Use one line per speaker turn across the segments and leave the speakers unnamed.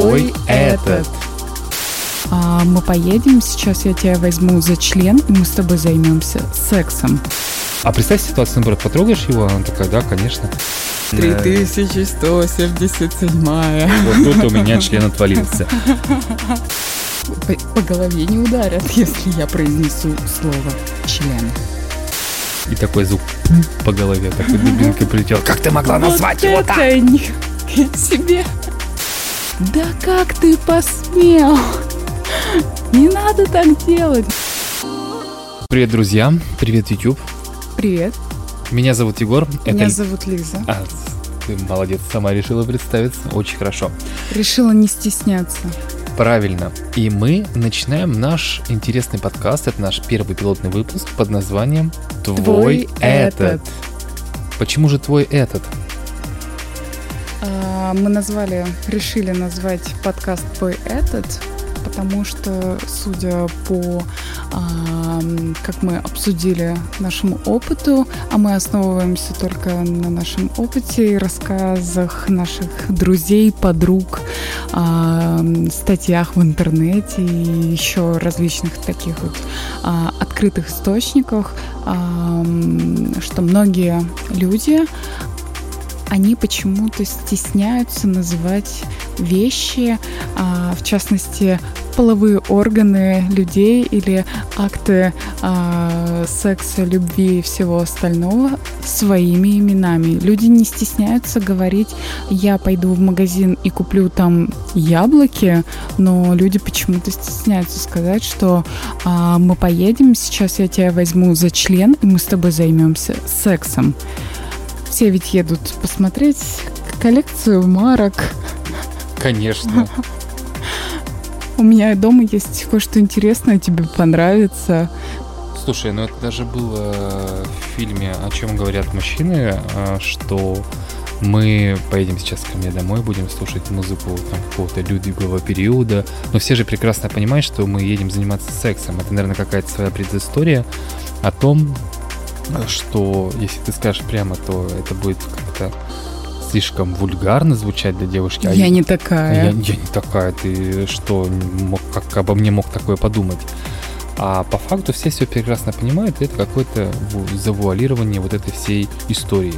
твой этот.
А, мы поедем, сейчас я тебя возьму за член, и мы с тобой займемся сексом.
А представь ситуацию, наоборот, потрогаешь его, она такая, да, конечно.
3177
Вот тут у меня член отвалился.
По, по голове не ударят, если я произнесу слово член.
И такой звук по голове, такой дубинкой прилетел. Как ты могла назвать
вот
его
это
так?
не себе. Да как ты посмел? Не надо так делать.
Привет, друзья. Привет, YouTube.
Привет,
Меня зовут Егор.
меня
Это...
зовут Лиза.
А, ты молодец, сама решила представиться. Очень хорошо.
Решила не стесняться.
Правильно. И мы начинаем наш интересный подкаст. Это наш первый пилотный выпуск под названием «Твой,
Твой
этот».
этот.
Почему же «Твой этот»?
А, Мы назвали, решили назвать подкаст «Твой этот», потому что, судя по, а, как мы обсудили нашему опыту, а мы основываемся только на нашем опыте и рассказах наших друзей, подруг, а, статьях в интернете и еще различных таких вот открытых источниках, что многие люди они почему-то стесняются называть вещи, а, в частности, половые органы людей или акты а, секса, любви и всего остального своими именами. Люди не стесняются говорить, я пойду в магазин и куплю там яблоки, но люди почему-то стесняются сказать, что а, мы поедем, сейчас я тебя возьму за член, и мы с тобой займемся сексом. Все ведь едут посмотреть коллекцию марок.
Конечно.
У меня дома есть кое-что интересное, тебе понравится.
Слушай, ну это даже было в фильме «О чем говорят мужчины», а, что мы поедем сейчас ко мне домой, будем слушать музыку там, какого-то людвигового периода, но все же прекрасно понимают, что мы едем заниматься сексом. Это, наверное, какая-то своя предыстория о том, что если ты скажешь прямо, то это будет как-то слишком вульгарно звучать для девушки. а
я не
Я,
такая.
я не такая, ты что, мог, как обо мне мог такое подумать? А по факту все все прекрасно понимают, и это какое-то ву- завуалирование вот этой всей истории.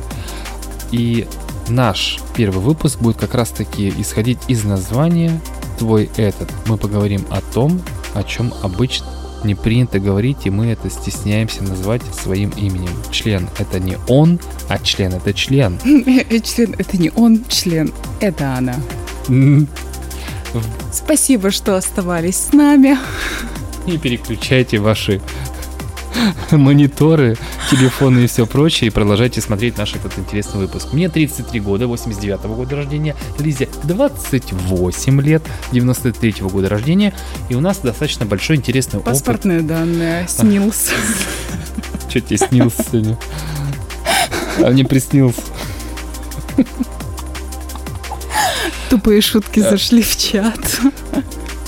И наш первый выпуск будет как раз-таки исходить из названия «Твой этот». Мы поговорим о том, о чем обычно не принято говорить, и мы это стесняемся назвать своим именем. Член — это не он, а член — это член.
Член — это не он, член — это она. Спасибо, что оставались с нами.
Не переключайте ваши мониторы, телефоны и все прочее, и продолжайте смотреть наш этот интересный выпуск. Мне 33 года, 89 года рождения, Лизе 28 лет, 93 года рождения, и у нас достаточно большой интересный опыт.
Паспортные данные. Снился.
Что тебе снился сегодня? А мне приснился.
Тупые шутки зашли в чат.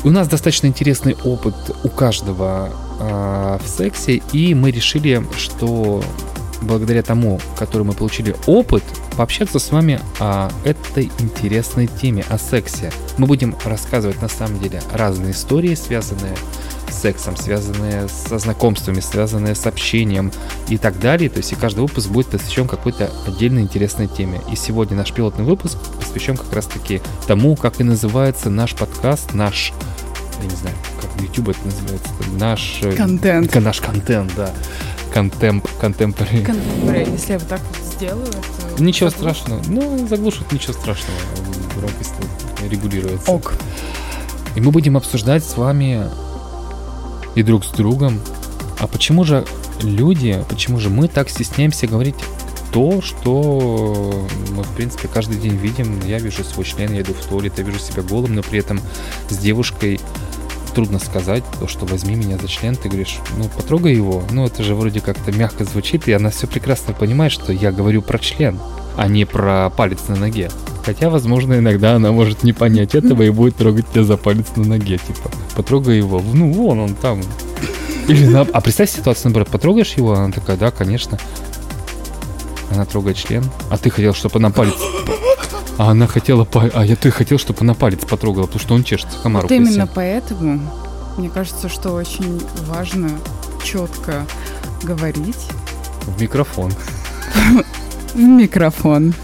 У нас достаточно интересный опыт у каждого а, в сексе, и мы решили, что благодаря тому, который мы получили опыт, пообщаться с вами о этой интересной теме, о сексе. Мы будем рассказывать на самом деле разные истории, связанные с сексом, связанные со знакомствами, связанные с общением и так далее. То есть и каждый выпуск будет посвящен какой-то отдельной интересной теме. И сегодня наш пилотный выпуск посвящен как раз-таки тому, как и называется наш подкаст, наш я не знаю, YouTube это называется, наш... э,
Контент.
Наш контент, да. Контемп, контемпори.
Контемпорари. Если я вот так вот сделаю, это...
Ничего
заглушит.
страшного. Ну, заглушит, ничего страшного. Громкость регулируется.
Ок.
И мы будем обсуждать с вами и друг с другом, а почему же люди, почему же мы так стесняемся говорить то, что мы, в принципе, каждый день видим. Я вижу свой член, я иду в туалет, я вижу себя голым, но при этом с девушкой трудно сказать, то, что возьми меня за член, ты говоришь, ну, потрогай его. Ну, это же вроде как-то мягко звучит, и она все прекрасно понимает, что я говорю про член, а не про палец на ноге. Хотя, возможно, иногда она может не понять этого и будет трогать тебя за палец на ноге, типа, потрогай его, ну, вон он там. Или. А представь ситуацию, наоборот, потрогаешь его, она такая, да, конечно. Она трогает член, а ты хотел, чтобы она палец... А она хотела, а я ты хотел, чтобы она палец потрогала, потому что он чешется, комар
Вот именно поэтому, мне кажется, что очень важно четко говорить.
В микрофон.
В микрофон.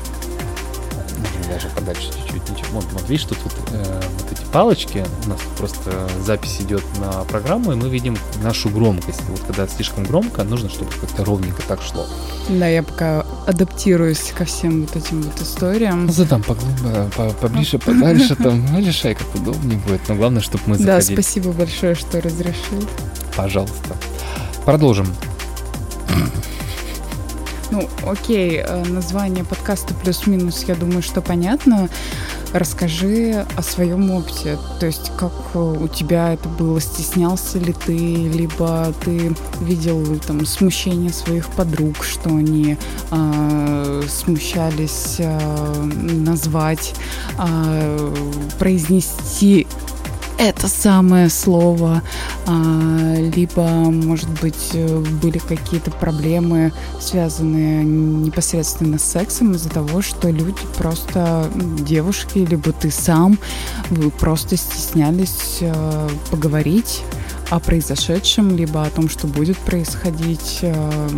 Даже подальше чуть-чуть. Ничего. Вот, вот видишь, тут вот, э, вот эти палочки, у нас просто запись идет на программу, и мы видим нашу громкость. Вот когда слишком громко, нужно, чтобы как-то ровненько так шло.
Да, я пока адаптируюсь ко всем вот этим вот историям.
Ну, задам поглубже, по, поближе, подальше, там, ну, решай, как удобнее будет. Но главное, чтобы мы заходили.
Да, спасибо большое, что разрешил.
Пожалуйста. Продолжим.
Ну, окей, э, название подкаста плюс-минус, я думаю, что понятно. Расскажи о своем опыте. То есть, как э, у тебя это было, стеснялся ли ты, либо ты видел там смущение своих подруг, что они э, смущались э, назвать, э, произнести это самое слово, а, либо, может быть, были какие-то проблемы, связанные непосредственно с сексом из-за того, что люди просто, девушки, либо ты сам, вы просто стеснялись а, поговорить о произошедшем, либо о том, что будет происходить. А,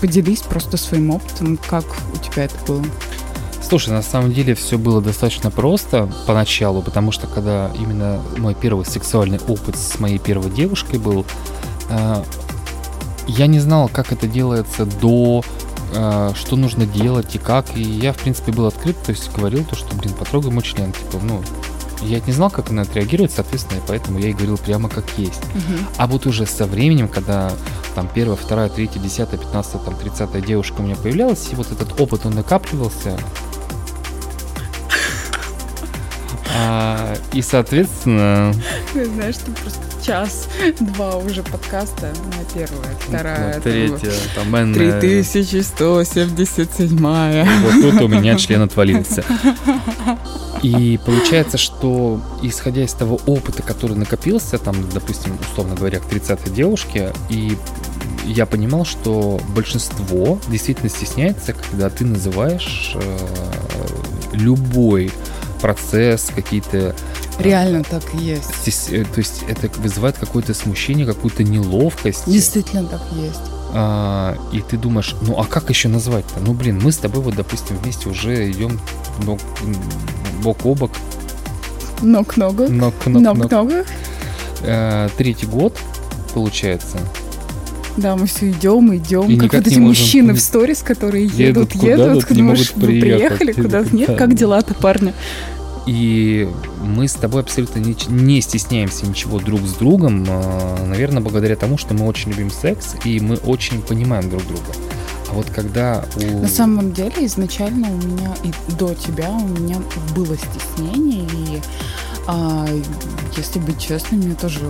поделись просто своим опытом, как у тебя это было.
Слушай, на самом деле все было достаточно просто поначалу, потому что когда именно мой первый сексуальный опыт с моей первой девушкой был, э, я не знал, как это делается до э, что нужно делать и как. И я, в принципе, был открыт, то есть говорил то, что, блин, потрогай мой член. Типа, ну, я не знал, как она отреагирует, соответственно, и поэтому я и говорил прямо как есть.
Мгм.
А вот уже со временем, когда там первая, вторая, третья, десятая, пятнадцатая, там тридцатая девушка у меня появлялась, и вот этот опыт, он накапливался. А, и, соответственно,
Ты знаешь, что просто час-два уже подкаста. На первая, вторая.
ну, третья, там, энная.
3177.
Вот тут у меня член отвалился. И получается, что исходя из того опыта, который накопился, там, допустим, условно говоря, к 30-й девушке, и я понимал, что большинство действительно стесняется, когда ты называешь э, любой процесс, какие-то
Реально так и есть.
Э, то есть это вызывает какое-то смущение, какую-то неловкость.
Действительно так есть.
А, и ты думаешь, ну а как еще назвать-то? Ну блин, мы с тобой вот, допустим, вместе уже идем бок, бок о бок,
Ног к ногу.
ног к
Ног
ног,
к
ног.
ногу.
Э, третий год, получается.
Да, мы все идем, идем.
И
как вот эти мужчины в сторис, которые
Едут
едут, едут.
не
думаешь, вы приехали куда-то?
Да.
Нет, как дела-то, парни?
И мы с тобой абсолютно не, не стесняемся ничего друг с другом, э, наверное, благодаря тому, что мы очень любим секс и мы очень понимаем друг друга. А вот когда у...
На самом деле, изначально у меня и до тебя у меня было стеснение, и а, если быть честным, мне тоже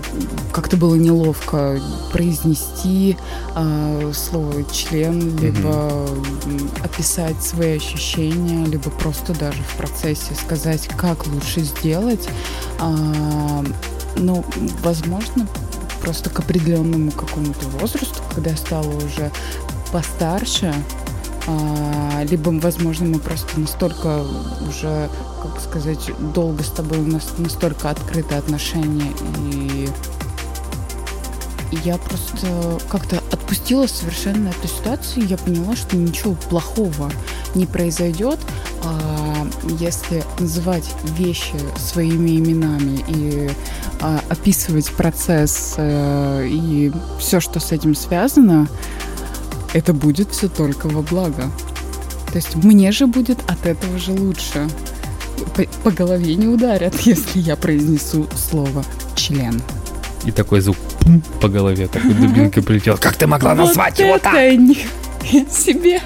как-то было неловко произнести а, слово член, либо м, описать свои ощущения, либо просто даже в процессе сказать, как лучше сделать. А, ну, возможно, просто к определенному какому-то возрасту, когда я стала уже постарше, либо, возможно, мы просто настолько уже, как сказать, долго с тобой у нас настолько открытые отношения, и я просто как-то отпустила совершенно эту ситуацию, я поняла, что ничего плохого не произойдет, а если называть вещи своими именами и а, описывать процесс э, и все, что с этим связано, это будет все только во благо. То есть мне же будет от этого же лучше. По, по голове не ударят, если я произнесу слово член.
И такой звук пум, по голове, такой дубинкой прилетел. Как ты могла назвать
вот
его
это
так?
ни- себе.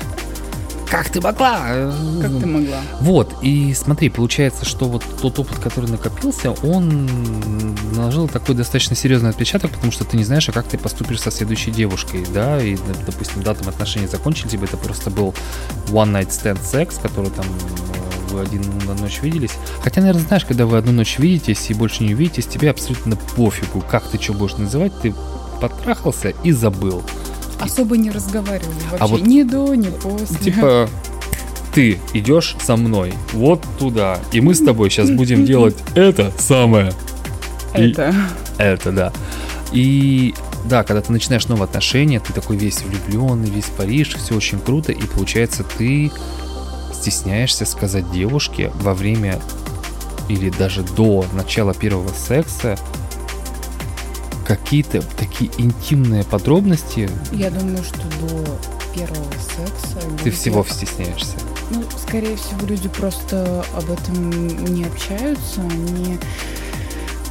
Как ты могла?
Как ты могла?
Вот, и смотри, получается, что вот тот опыт, который накопился, он наложил такой достаточно серьезный отпечаток, потому что ты не знаешь, а как ты поступишь со следующей девушкой, да, и, допустим, да, там отношения закончились, либо это просто был one night stand секс, который там э, вы один на ночь виделись. Хотя, наверное, знаешь, когда вы одну ночь видитесь и больше не увидитесь, тебе абсолютно пофигу, как ты что будешь называть, ты потрахался и забыл.
Особо не разговаривали вообще.
А вот-
ни до, ни после.
Типа, ты идешь со мной вот туда, и мы с тобой сейчас будем делать это самое. И-
Это.
Это, да. И да, когда ты начинаешь новые отношения, ты такой весь влюбленный, весь Париж, все очень круто, и получается ты стесняешься сказать девушке во время или даже до начала первого секса какие-то такие интимные подробности,
Я думаю, что до первого секса
ты
люди-
всего стесняешься.
Ну, скорее всего, люди просто об этом не общаются, они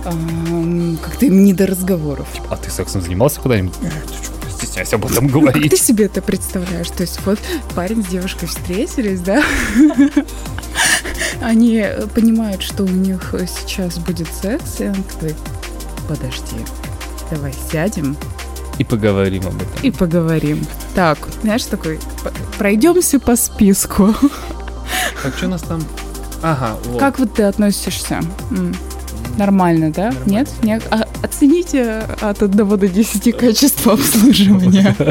ам, как-то им не до разговоров.
А ты сексом занимался когда-нибудь? Э, ты чё, стесняйся об этом
Как ты
говорить.
себе это представляешь? То есть вот парень с девушкой встретились, да? Они понимают, что у них сейчас будет секс, и он такой, подожди, давай сядем
И поговорим об этом.
и поговорим. Так, знаешь, такой, пройдемся по списку.
Так, что у нас там? Ага, вот.
Как вот ты относишься? М, Нормально, да?
Нормально.
Нет? Не- а- оцените от 1 до 10 качество обслуживания.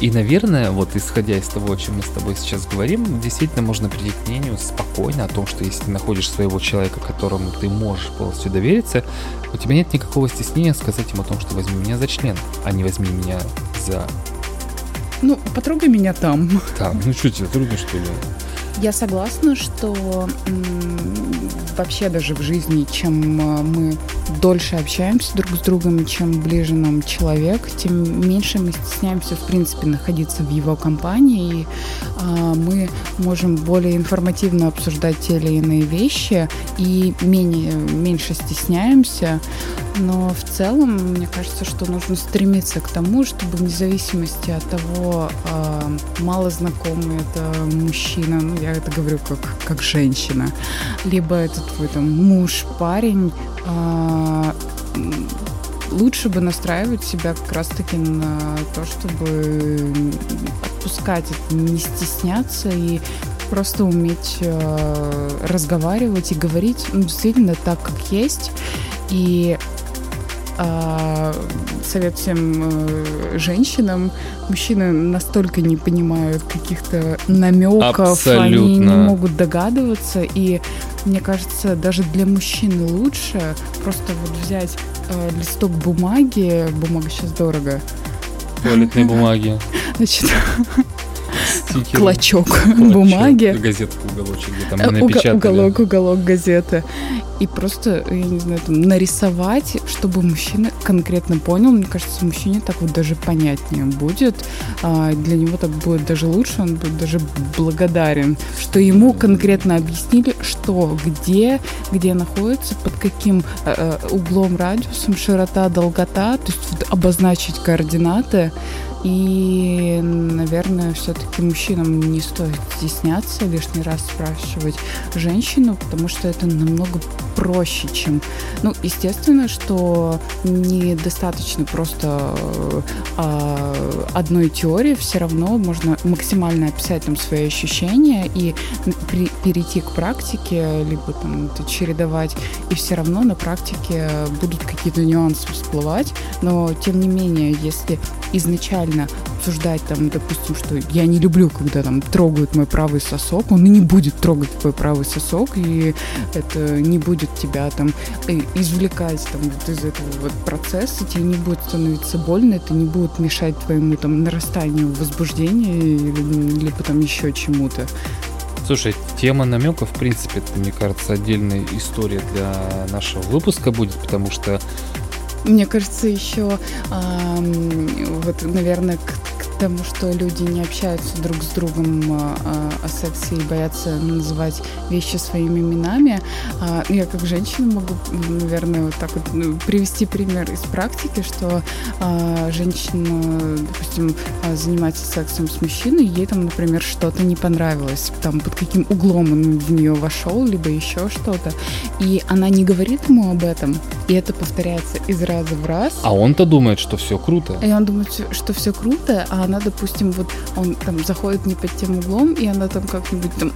И, наверное, вот исходя из того, о чем мы с тобой сейчас говорим, действительно можно прийти к мнению спокойно о том, что если ты находишь своего человека, которому ты можешь полностью довериться, у тебя нет никакого стеснения сказать ему о том, что возьми меня за член, а не возьми меня за...
Ну, потрогай меня там.
Там, ну что тебе, трудно что ли?
Я согласна, что вообще даже в жизни, чем э, мы дольше общаемся друг с другом, чем ближе нам человек, тем меньше мы стесняемся, в принципе, находиться в его компании. И мы можем более информативно обсуждать те или иные вещи и менее, меньше стесняемся. Но в целом, мне кажется, что нужно стремиться к тому, чтобы вне зависимости от того, а, мало знакомый это мужчина, ну я это говорю как, как женщина, либо это твой там муж, парень, а, лучше бы настраивать себя как раз-таки на то, чтобы отпускать это, не стесняться и просто уметь э, разговаривать и говорить ну, действительно так, как есть. И а, совет всем э, женщинам. Мужчины настолько не понимают каких-то намеков, они не
Абсолютно.
могут догадываться. И мне кажется, даже для мужчины лучше просто вот взять э, листок бумаги, бумага сейчас дорого,
Туалетной бумаги,
значит,
стикеры,
клочок
клочок,
бумаги,
газетку уголочек, где там
Э,
напечатали.
уголок, уголок газеты. И просто, я не знаю, там, нарисовать, чтобы мужчина конкретно понял. Мне кажется, мужчине так вот даже понятнее будет. А, Для него так будет даже лучше, он будет даже благодарен, что ему конкретно объяснили, что, где, где находится, под каким э, э, углом, радиусом, широта, долгота, то есть вот обозначить координаты. И, наверное, все-таки мужчинам не стоит стесняться лишний раз спрашивать женщину, потому что это намного проще, чем... Ну, естественно, что недостаточно просто э, а, одной теории, все равно можно максимально описать там свои ощущения и при- перейти к практике, либо там это чередовать, и все равно на практике будут какие-то нюансы всплывать, но тем не менее, если изначально обсуждать там, допустим, что я не люблю, когда там трогают мой правый сосок, он и не будет трогать твой правый сосок, и это не будет тебя там э, извлекать там вот из этого вот процесса, тебе не будет становиться больно, это не будет мешать твоему там нарастанию возбуждения или, либо там еще чему-то.
Слушай, тема намеков, в принципе, это, мне кажется, отдельная история для нашего выпуска будет, потому что
Мне кажется, еще ам, вот, наверное, к тому, что люди не общаются друг с другом а, а, о сексе и боятся называть вещи своими именами. А, я как женщина могу, наверное, вот так вот ну, привести пример из практики, что женщина, допустим, занимается сексом с мужчиной, ей там, например, что-то не понравилось, там под каким углом он в нее вошел, либо еще что-то, и она не говорит ему об этом, и это повторяется из раза в раз.
А он-то думает, что все круто.
И он думает, что все круто, а она, допустим, вот он там заходит не под тем углом, и она там как-нибудь там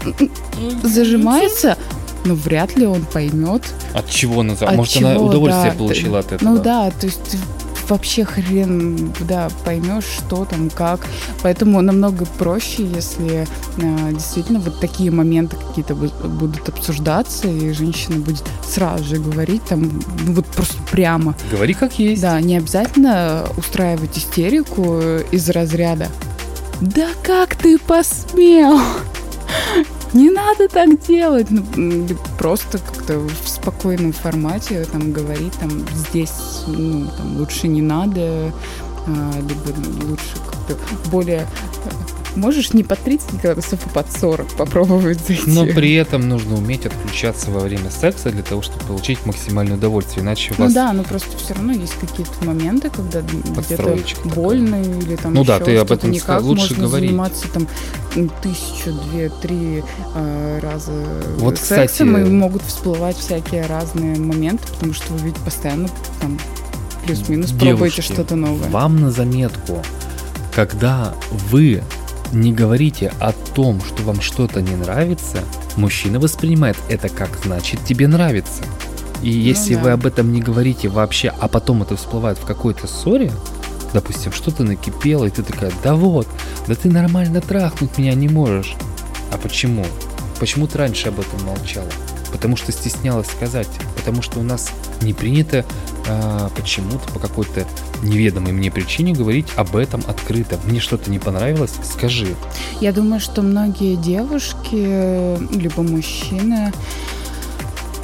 зажимается, но вряд ли он поймет.
От чего она...
От
Может, она
чего,
удовольствие
да,
получила от этого.
Ну да, то есть вообще хрен, да, поймешь, что там, как. Поэтому намного проще, если э, действительно вот такие моменты какие-то будут обсуждаться, и женщина будет сразу же говорить там, ну, вот просто прямо.
Говори как есть.
Да, не обязательно устраивать истерику из разряда «Да как ты посмел?» Не надо так делать. Ну, просто как-то в спокойном формате там говорить, там здесь ну, там, лучше не надо, а, либо лучше как-то более Можешь не под 30 градусов, а под 40 попробовать зайти.
Но при этом нужно уметь отключаться во время секса для того, чтобы получить максимальное удовольствие. Иначе у ну вас...
Ну да, но просто все равно есть какие-то моменты, когда где-то больно или там
Ну да, ты об этом никак лучше
можно
говорить.
заниматься там тысячу, две, три э, раза
вот,
сексом,
кстати...
и могут всплывать всякие разные моменты, потому что вы ведь постоянно там плюс-минус пробуете что-то новое.
Вам на заметку, когда вы не говорите о том, что вам что-то не нравится, мужчина воспринимает это как значит тебе нравится. И ну если ну, да. вы об этом не говорите вообще, а потом это всплывает в какой-то ссоре, допустим, что-то накипело, и ты такая, да вот, да ты нормально трахнуть меня не можешь. А почему? Почему ты раньше об этом молчала? Потому что стеснялась сказать, потому что у нас не принято а, почему-то по какой-то неведомой мне причине говорить об этом открыто. Мне что-то не понравилось, скажи.
Я думаю, что многие девушки, либо мужчины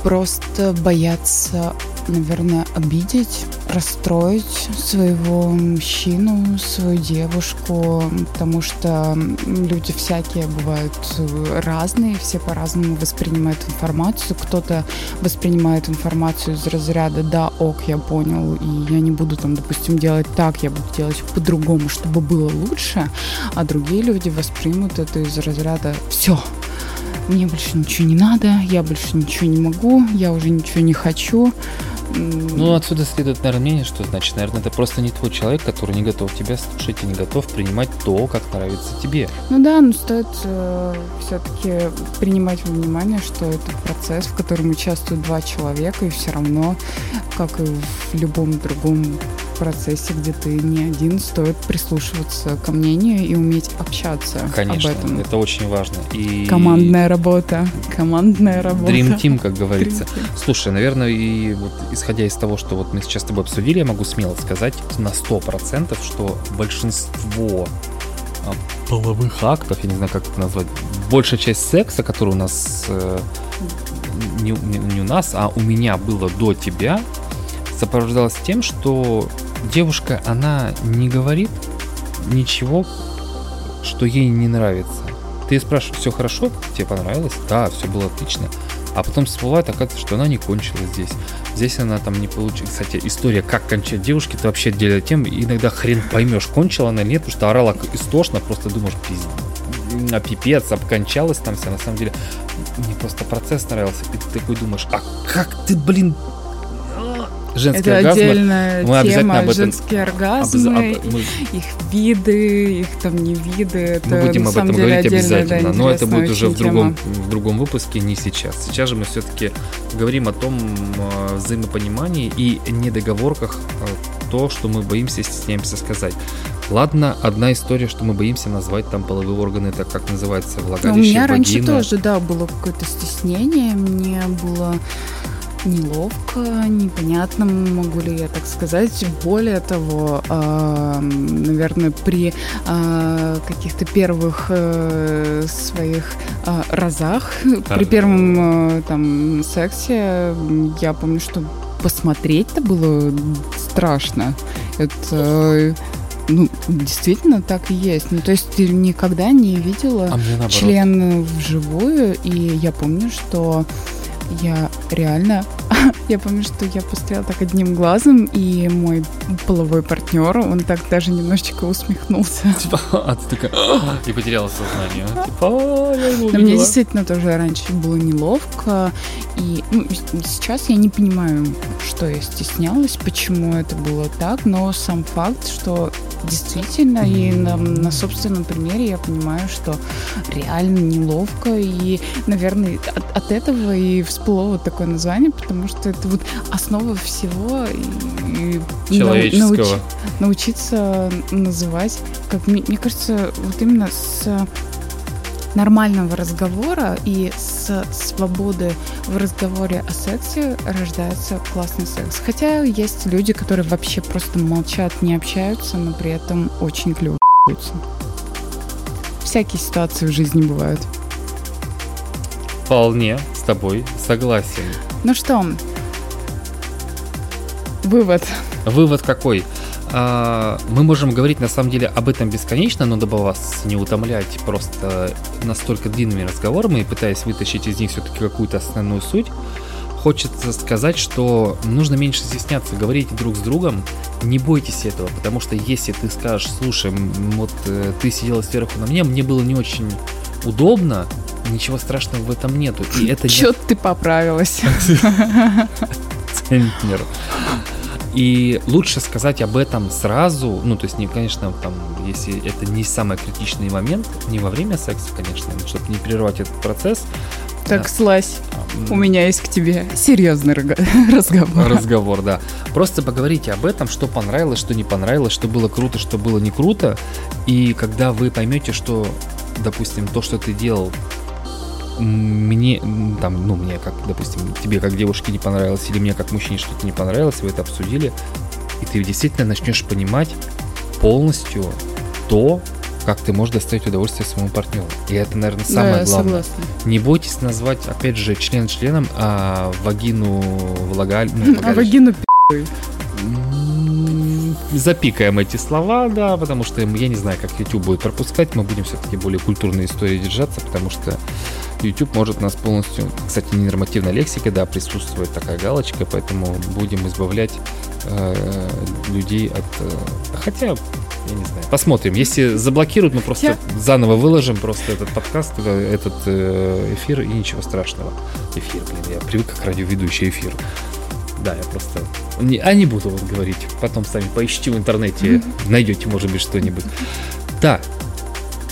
просто боятся наверное, обидеть, расстроить своего мужчину, свою девушку, потому что люди всякие бывают разные, все по-разному воспринимают информацию. Кто-то воспринимает информацию из разряда «да, ок, я понял, и я не буду там, допустим, делать так, я буду делать по-другому, чтобы было лучше», а другие люди воспримут это из разряда «все, мне больше ничего не надо, я больше ничего не могу, я уже ничего не хочу,
ну, отсюда следует, наверное, мнение, что, значит, наверное, это просто не твой человек, который не готов тебя слушать и не готов принимать то, как нравится тебе.
Ну да, но стоит э, все-таки принимать во внимание, что это процесс, в котором участвуют два человека, и все равно, как и в любом другом процессе, где ты не один, стоит прислушиваться ко мнению и уметь общаться
Конечно,
об этом.
это очень важно. И...
Командная работа. Командная работа.
Dream Team, как говорится. Слушай, наверное, и вот исходя из того, что вот мы сейчас с тобой обсудили, я могу смело сказать на 100%, что большинство а, половых актов, я не знаю, как это назвать, большая часть секса, который у нас э, не, не, не у нас, а у меня было до тебя, сопровождалась тем, что девушка, она не говорит ничего, что ей не нравится. Ты спрашиваешь, все хорошо, тебе понравилось? Да, все было отлично. А потом всплывает, оказывается, что она не кончила здесь. Здесь она там не получила. Кстати, история, как кончать девушки, это вообще отдельная тема. Иногда хрен поймешь, кончила она или нет, потому что орала истошно, просто думаешь, пиздец, а пипец, обкончалась там вся. На самом деле, мне просто процесс нравился. И ты такой думаешь, а как ты, блин, женские
это
оргазмы.
Отдельная мы обязательно об этом... Женские оргазмы, об... мы... их виды, их там не виды. Это,
мы будем об этом говорить обязательно, да, но это будет уже в другом, в другом выпуске, не сейчас. Сейчас же мы все-таки говорим о том э, взаимопонимании и недоговорках э, то, что мы боимся стесняемся сказать. Ладно, одна история, что мы боимся назвать там половые органы, это как называется, влагалище, У
меня
вагина.
раньше тоже, да, было какое-то стеснение, мне было неловко, непонятно, могу ли я так сказать. Более того, наверное, при э, каких-то первых э, своих э, разах, а, при первом э, там сексе, я помню, что посмотреть-то было страшно. Это ну, действительно так и есть. Ну, то есть ты никогда не видела
а
член вживую, и я помню, что я реально... я помню, что я посмотрела так одним глазом, и мой половой партнер, он так даже немножечко усмехнулся.
Типа, а ты такая... И потеряла сознание. Типа,
я его Мне действительно тоже раньше было неловко, и ну, сейчас я не понимаю, что я стеснялась, почему это было так, но сам факт, что действительно, и на, на собственном примере я понимаю, что реально неловко, и, наверное, от, от этого и всплыло вот такое название, потому что это вот основа всего. И,
Человеческого. Науч,
научиться называть, как мне, мне кажется, вот именно с нормального разговора и с свободы в разговоре о сексе рождается классный секс. Хотя есть люди, которые вообще просто молчат, не общаются, но при этом очень клево Всякие ситуации в жизни бывают.
Вполне с тобой согласен.
Ну что, вывод.
Вывод какой? А, мы можем говорить на самом деле об этом бесконечно, но дабы вас не утомлять просто настолько длинными разговорами и пытаясь вытащить из них все-таки какую-то основную суть, хочется сказать, что нужно меньше стесняться, говорить друг с другом, не бойтесь этого, потому что если ты скажешь, слушай, вот э, ты сидела сверху на мне, мне было не очень удобно, ничего страшного в этом нету.
И это Чё не... ты поправилась?
Центнер. И лучше сказать об этом сразу, ну, то есть, не, конечно, там, если это не самый критичный момент, не во время секса, конечно, чтобы не прервать этот процесс.
Так, да. слазь, у меня есть к тебе серьезный разговор.
Разговор, да. Просто поговорите об этом, что понравилось, что не понравилось, что было круто, что было не круто. И когда вы поймете, что, допустим, то, что ты делал, мне, там, ну, мне как, допустим, тебе как девушке не понравилось, или мне как мужчине что-то не понравилось, вы это обсудили, и ты действительно начнешь понимать полностью то, как ты можешь доставить удовольствие своему партнеру. И это, наверное, самое да, главное. Согласна. Не бойтесь назвать, опять же, член членом, а вагину влагаль...
Ну, а вагину пи***й
запикаем эти слова, да, потому что я не знаю, как YouTube будет пропускать, мы будем все-таки более культурной истории держаться, потому что YouTube может нас полностью, кстати, ненормативная лексика, да, присутствует такая галочка, поэтому будем избавлять э, людей от... Э, хотя, я не знаю, посмотрим. Если заблокируют, мы просто я... заново выложим просто этот подкаст, э, этот э, эфир, и ничего страшного. Эфир, блин, я привык как радиоведущий эфир. Да, я просто... Не, а не буду вот говорить. Потом сами поищите в интернете, mm-hmm. найдете, может быть, что-нибудь. Да,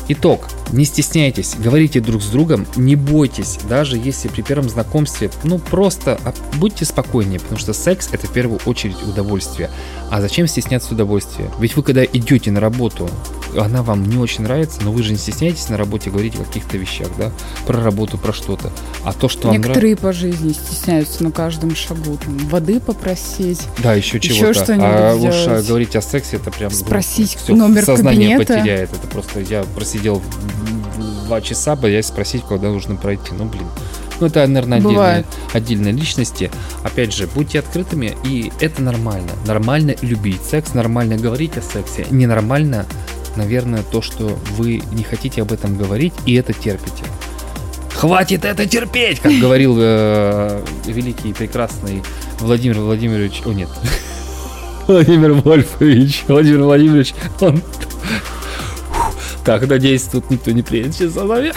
итог. Не стесняйтесь, говорите друг с другом, не бойтесь, даже если при первом знакомстве, ну просто а, будьте спокойнее, потому что секс это в первую очередь удовольствие. А зачем стесняться удовольствия? Ведь вы когда идете на работу, она вам не очень нравится, но вы же не стесняетесь на работе говорить о каких-то вещах, да, про работу, про что-то. А то, что
Некоторые нрав... по жизни стесняются на каждом шагу, там, воды попросить.
Да, еще чего-то. Еще что-нибудь а уж говорить о сексе, это прям...
Спросить ну, номер сознание кабинета.
потеряет. Это просто я просидел два часа, боясь спросить, куда нужно пройти. Ну, блин. Ну, это, наверное, отдельные, отдельные личности. Опять же, будьте открытыми, и это нормально. Нормально любить секс, нормально говорить о сексе. Ненормально, наверное, то, что вы не хотите об этом говорить, и это терпите. Хватит это терпеть, как говорил э, великий и прекрасный Владимир Владимирович. О, нет. Владимир Вольфович. Владимир Владимирович, он так, надеюсь, тут никто не приедет сейчас за нами.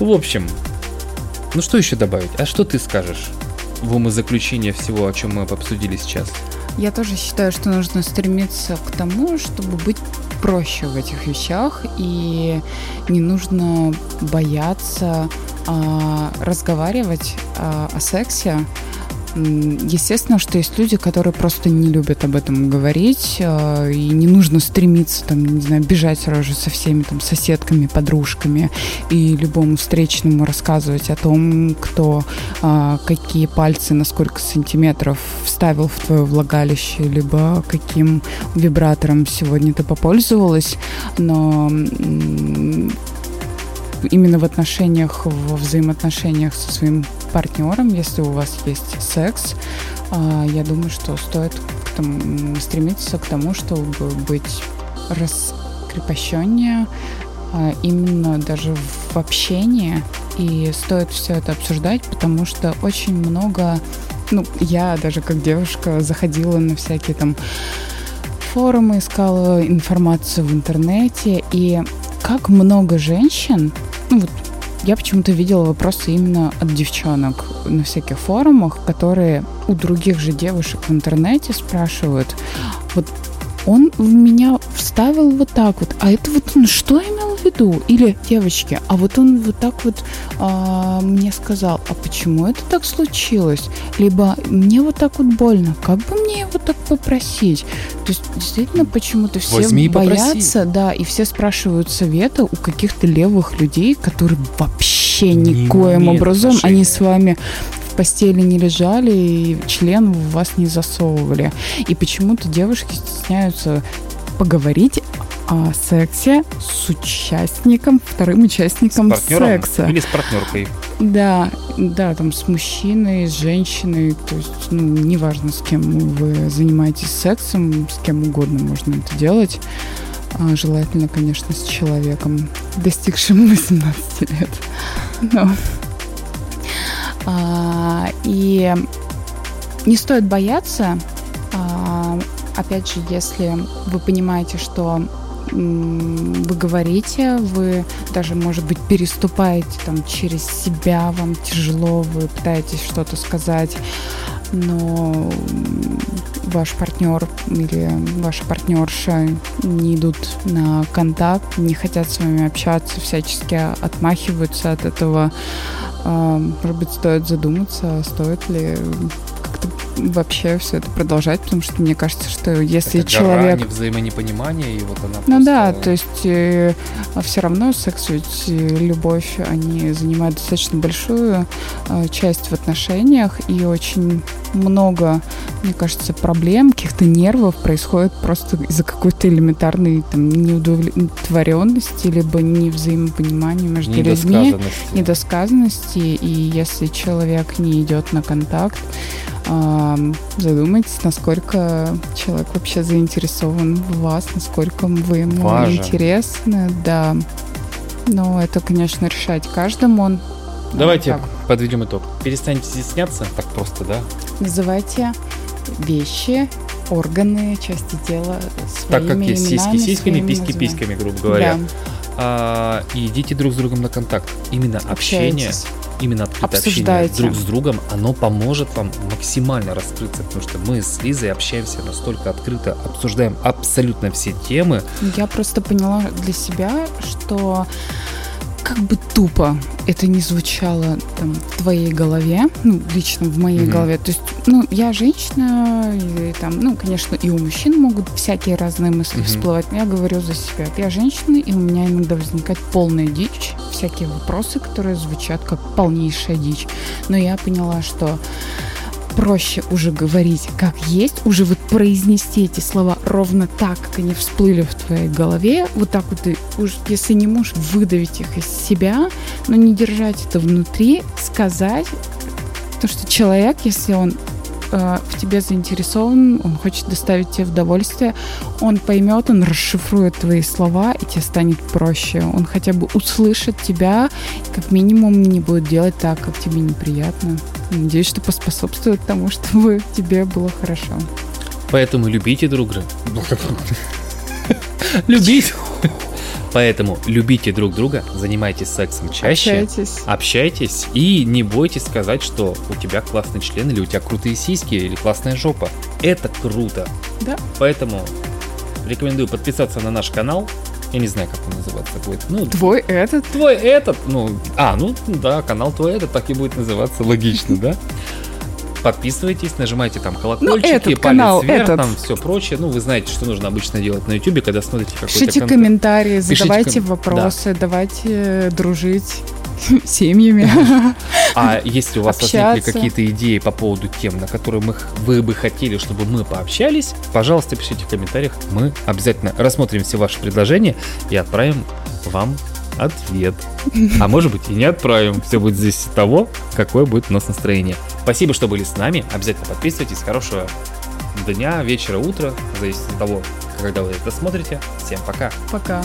В общем, ну что еще добавить? А что ты скажешь в умозаключение всего, о чем мы обсудили сейчас?
Я тоже считаю, что нужно стремиться к тому, чтобы быть проще в этих вещах, и не нужно бояться а, разговаривать а, о сексе Естественно, что есть люди, которые просто не любят об этом говорить, э, и не нужно стремиться, там, не знаю, бежать сразу же со всеми там соседками, подружками и любому встречному рассказывать о том, кто э, какие пальцы на сколько сантиметров вставил в твое влагалище, либо каким вибратором сегодня ты попользовалась, но именно в отношениях, во взаимоотношениях со своим партнером, если у вас есть секс, а, я думаю, что стоит к тому, стремиться к тому, чтобы быть раскрепощеннее а, именно даже в общении. И стоит все это обсуждать, потому что очень много, ну, я даже как девушка заходила на всякие там форумы, искала информацию в интернете, и как много женщин, ну вот я почему-то видела вопросы именно от девчонок. на всяких форумах, которые у других же девушек в интернете спрашивают, вот он в меня вставил вот так вот, а это вот он что имел в виду? Или, девочки, а вот он вот так вот а, мне сказал, а почему это так случилось? Либо мне вот так вот больно, как бы мне его так попросить? То есть, действительно, почему-то все
Возьми
боятся,
попроси.
да, и все спрашивают совета у каких-то левых людей, которые вообще
Не
никоим
имеют
образом,
отношения.
они с вами в постели не лежали и член в вас не засовывали. И почему-то девушки стесняются поговорить о сексе с участником, вторым участником
с
секса.
или с партнеркой.
Да, да, там с мужчиной, с женщиной, то есть, ну, неважно, с кем вы занимаетесь сексом, с кем угодно можно это делать. А, желательно, конечно, с человеком, достигшим 18 лет. Но. А, и не стоит бояться, а, опять же, если вы понимаете, что вы говорите, вы даже, может быть, переступаете там через себя, вам тяжело, вы пытаетесь что-то сказать, но ваш партнер или ваша партнерша не идут на контакт, не хотят с вами общаться, всячески отмахиваются от этого. А, Может быть, стоит задуматься, стоит ли вообще все это продолжать, потому что мне кажется, что если
Это
человек...
гора взаимонепонимания, и вот она
Ну
просто-
да, то есть все равно секс ведь и любовь, они занимают достаточно большую э, часть в отношениях, и очень много, мне кажется, проблем, каких-то нервов происходит просто из-за какой-то элементарной там, неудовлетворенности, либо невзаимопонимания между людьми
недосказанности.
недосказанности, и если человек не идет на контакт, задумайтесь, насколько человек вообще заинтересован в вас, насколько вы ему
Важен.
интересны, да. Но это, конечно, решать каждому. Ну,
Давайте
так,
подведем итог. Перестаньте стесняться, так просто, да?
называйте вещи, органы, части тела
Так
своими
как есть сиськи сиськами, письки письками, грубо говоря.
Да,
А, и идите друг с другом на контакт. Именно общение,
общайтесь.
Именно открытое общение
Обсуждайте.
друг с другом, оно поможет вам максимально раскрыться, потому что мы с Лизой общаемся настолько открыто, обсуждаем абсолютно все темы.
Я просто поняла для себя, что как бы тупо это не звучало там в твоей голове, ну, лично в моей
Мгм.
голове. То есть, ну, я женщина, и там, ну, конечно, и у мужчин могут всякие разные мысли
Мгм.
всплывать, но я говорю за себя. Я женщина, и у меня иногда возникает полная дичь, всякие вопросы, которые звучат как полнейшая дичь. Но я поняла, что проще уже говорить как есть, уже вот произнести эти слова ровно так, как они всплыли в твоей голове, вот так вот ты, уж если не можешь выдавить их из себя, но не держать это внутри, сказать, потому что человек, если он э, в тебе заинтересован, он хочет доставить тебе удовольствие, он поймет, он расшифрует твои слова, и тебе станет проще. Он хотя бы услышит тебя, и как минимум не будет делать так, как тебе неприятно. Надеюсь, что поспособствует тому, чтобы тебе было хорошо.
Поэтому любите друг друга. Любите. Поэтому любите друг друга, занимайтесь сексом чаще.
Общайтесь.
Общайтесь и не бойтесь сказать, что у тебя классный член, или у тебя крутые сиськи, или классная жопа. Это круто.
Да.
Поэтому рекомендую подписаться на наш канал. Я не знаю, как он называться будет. Ну,
Твой этот.
твой этот, ну, а, ну, да, канал твой этот так и будет называться, логично, да? Подписывайтесь, нажимайте там колокольчики,
Ну, этот
палец
канал,
вверх,
этот.
там все прочее. Ну, вы знаете, что нужно обычно делать на YouTube, когда смотрите какой-то
Пишите
контент.
комментарии,
Пишите
задавайте
ком-
вопросы, давайте дружить семьями.
А если у вас возникли
Общаться.
какие-то идеи по поводу тем, на которые мы, вы бы хотели, чтобы мы пообщались, пожалуйста, пишите в комментариях. Мы обязательно рассмотрим все ваши предложения и отправим вам ответ. А может быть и не отправим. Все будет зависеть от того, какое будет у нас настроение. Спасибо, что были с нами. Обязательно подписывайтесь. Хорошего дня, вечера, утра. Зависит от того, когда вы это смотрите. Всем пока.
Пока.